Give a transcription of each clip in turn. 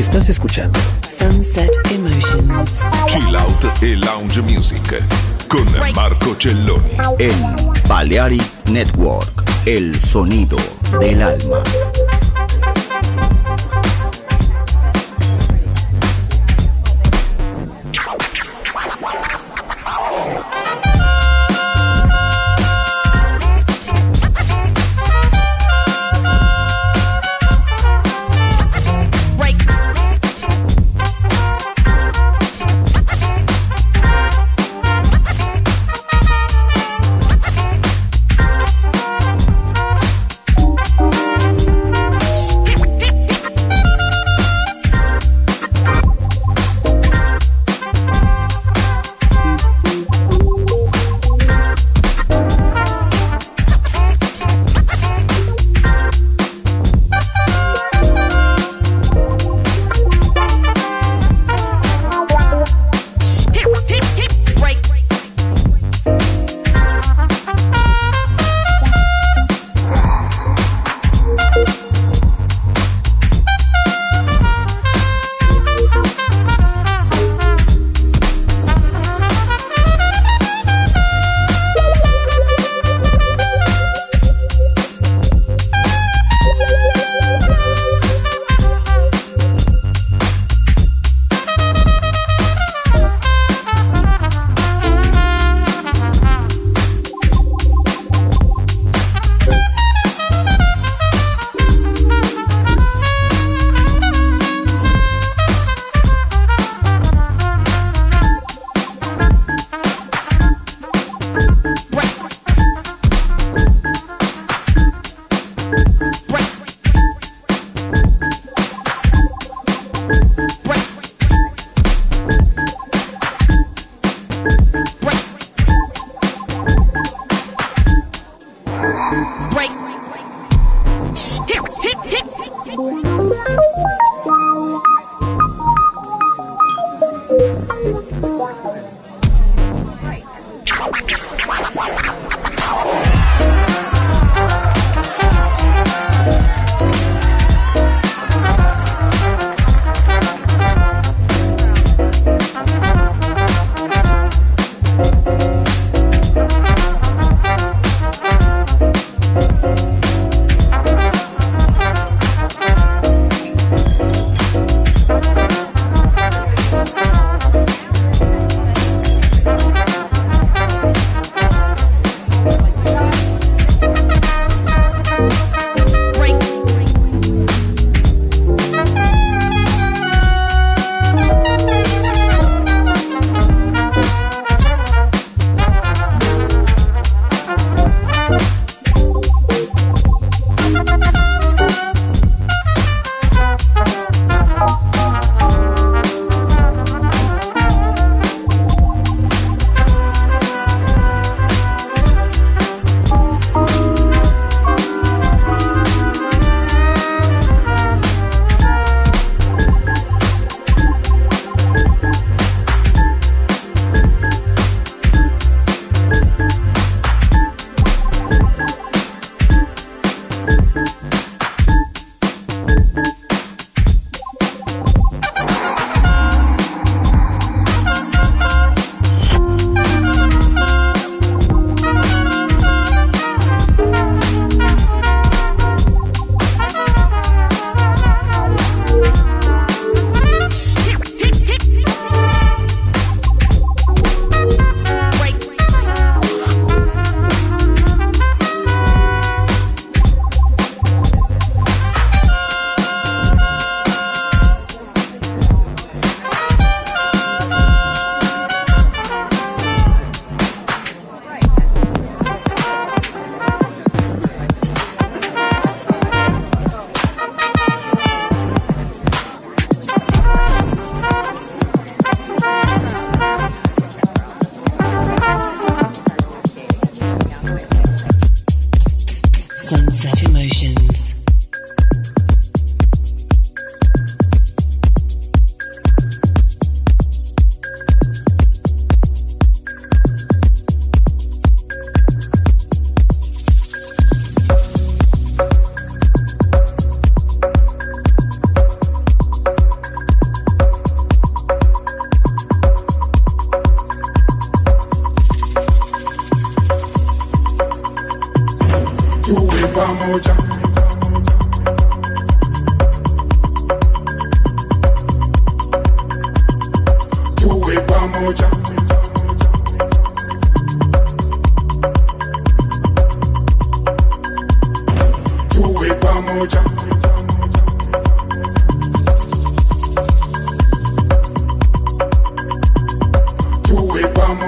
Estás escuchando Sunset Emotions. Chill Out e Lounge Music con Marco Celloni. En Balearic Network, el sonido del alma.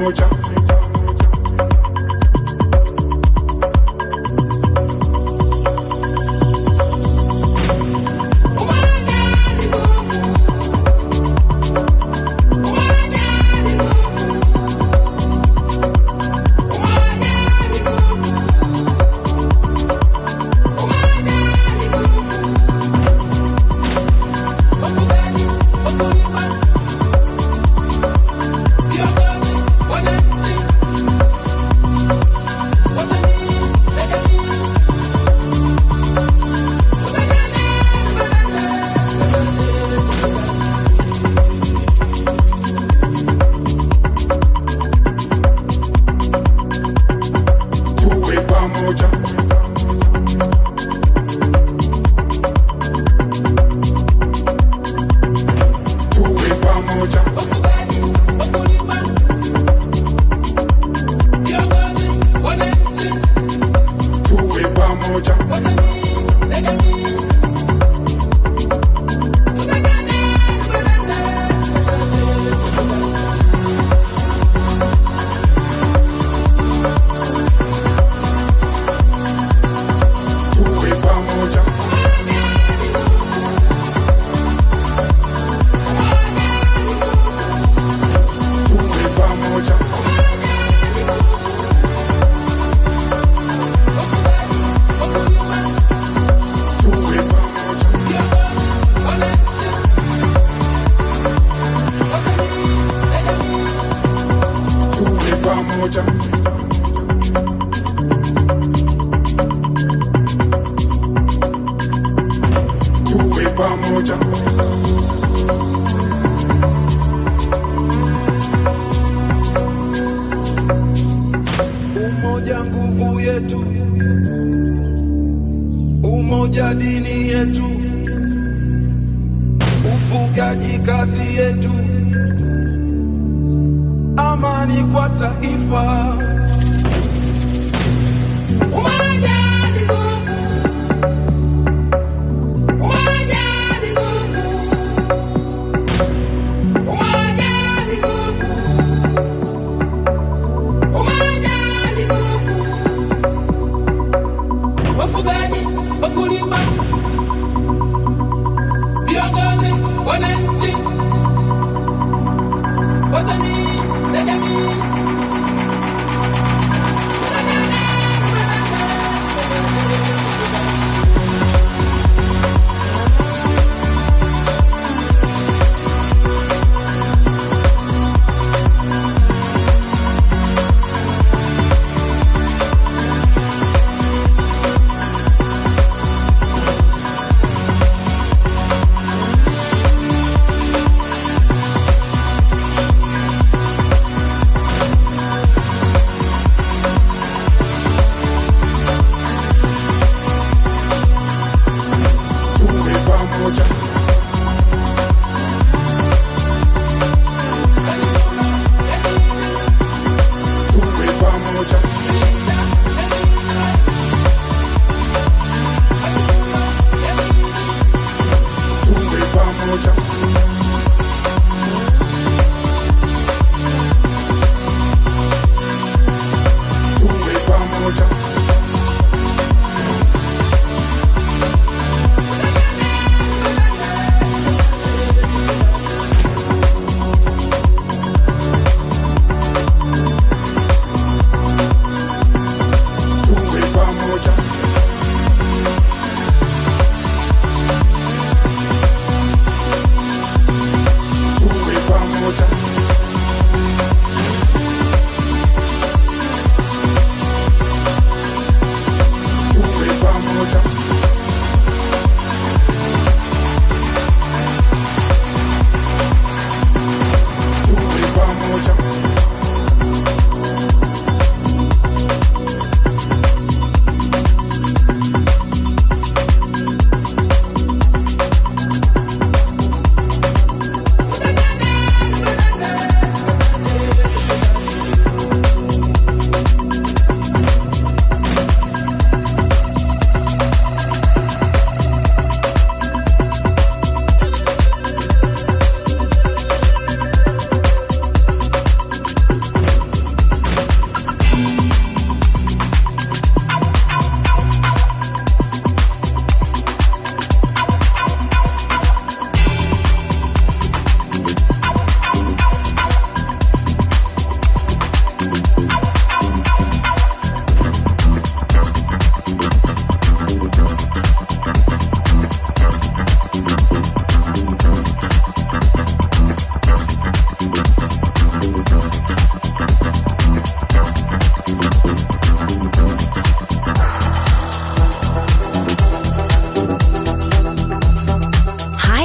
mucha.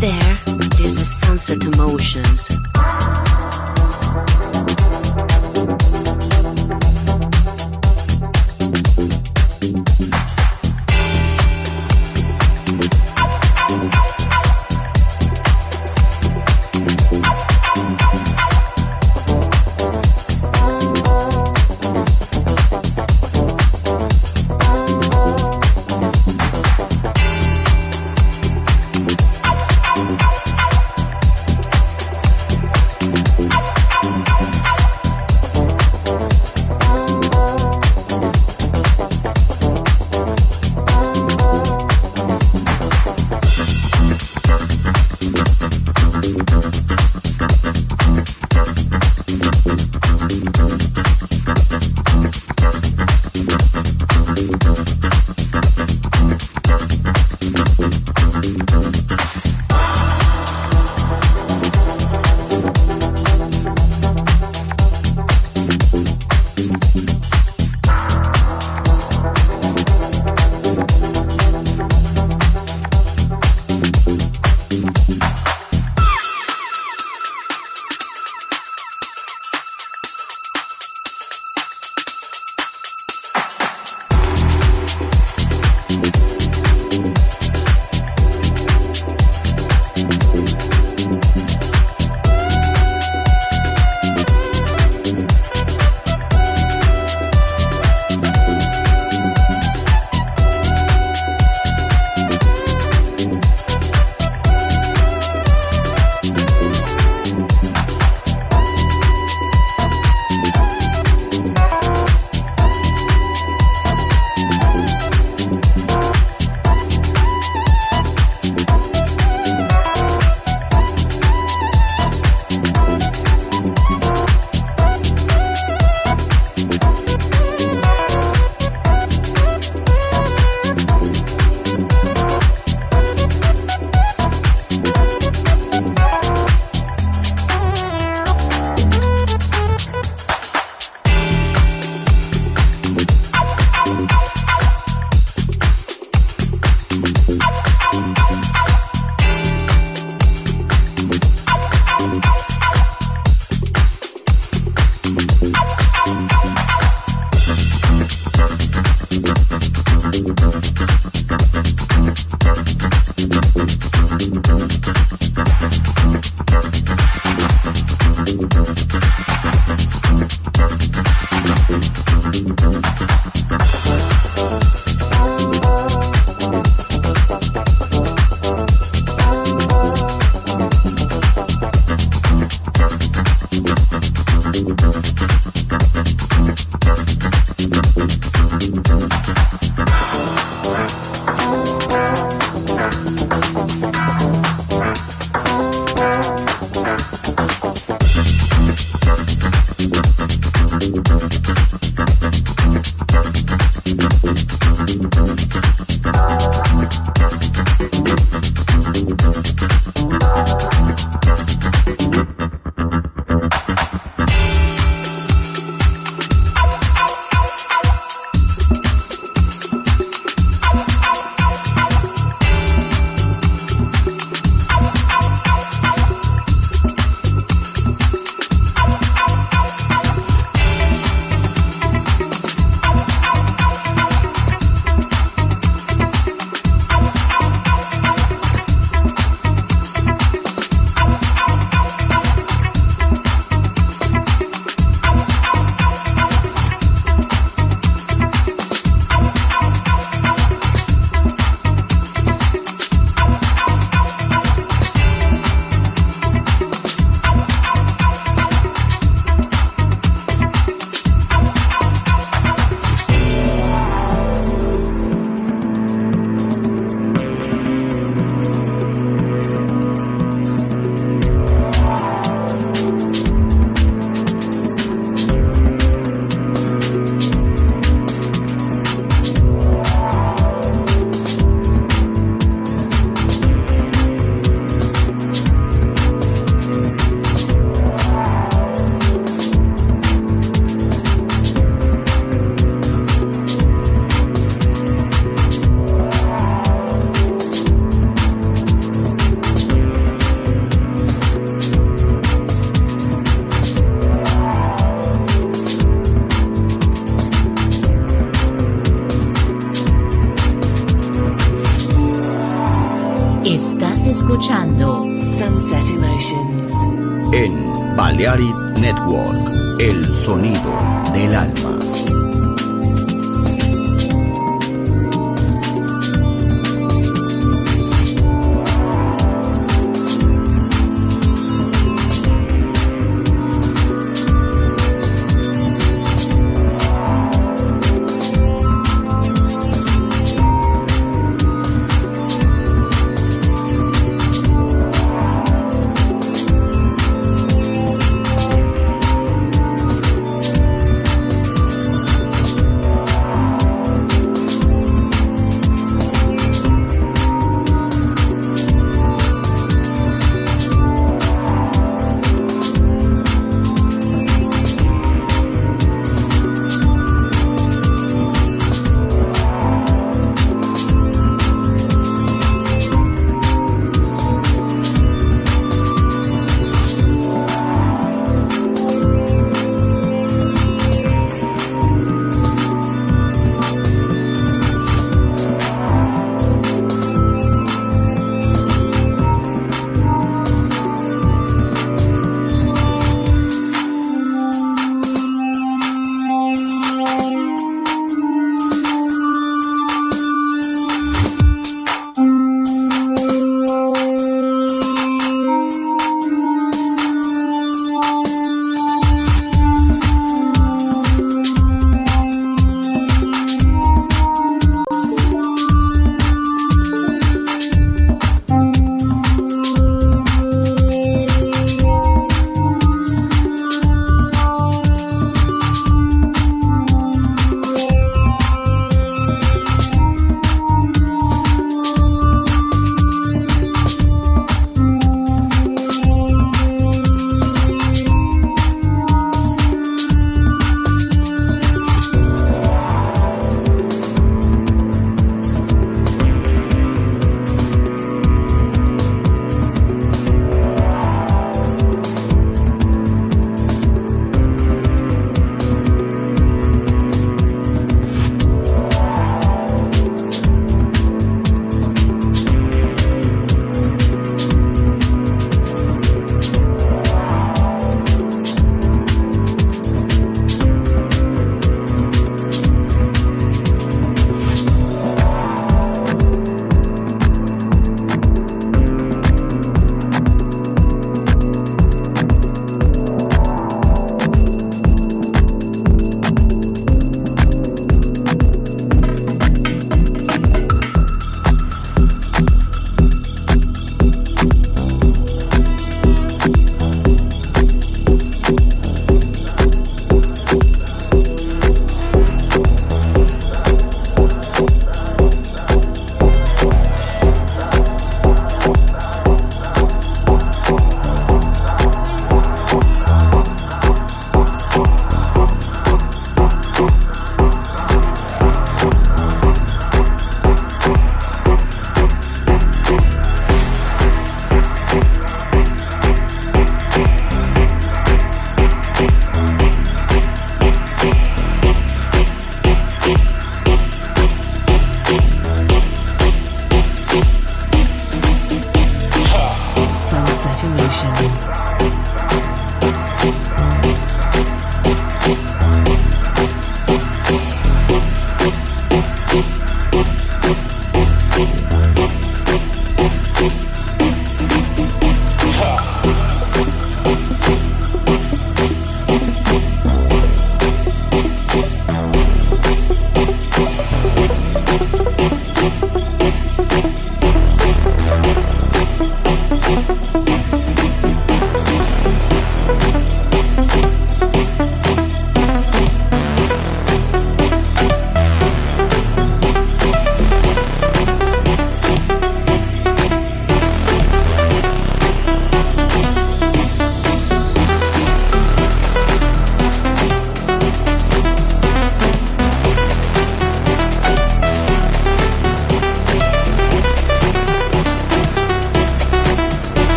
there, there's a sunset emotions.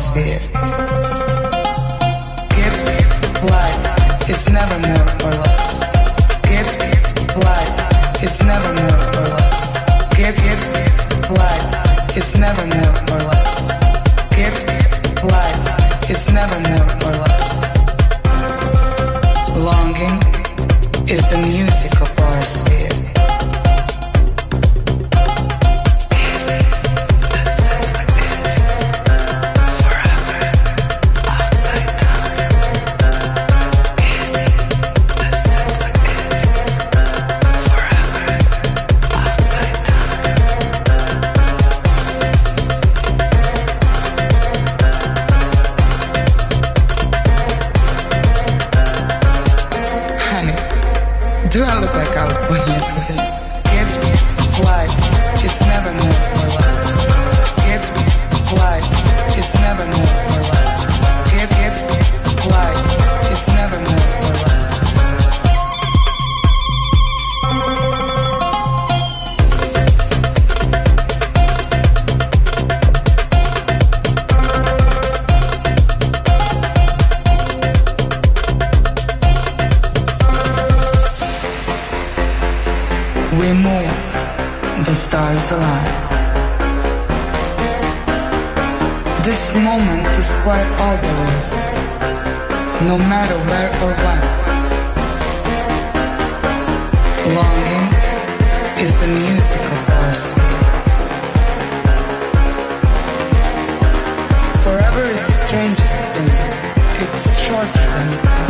atmosphere. strangest thing. It's short and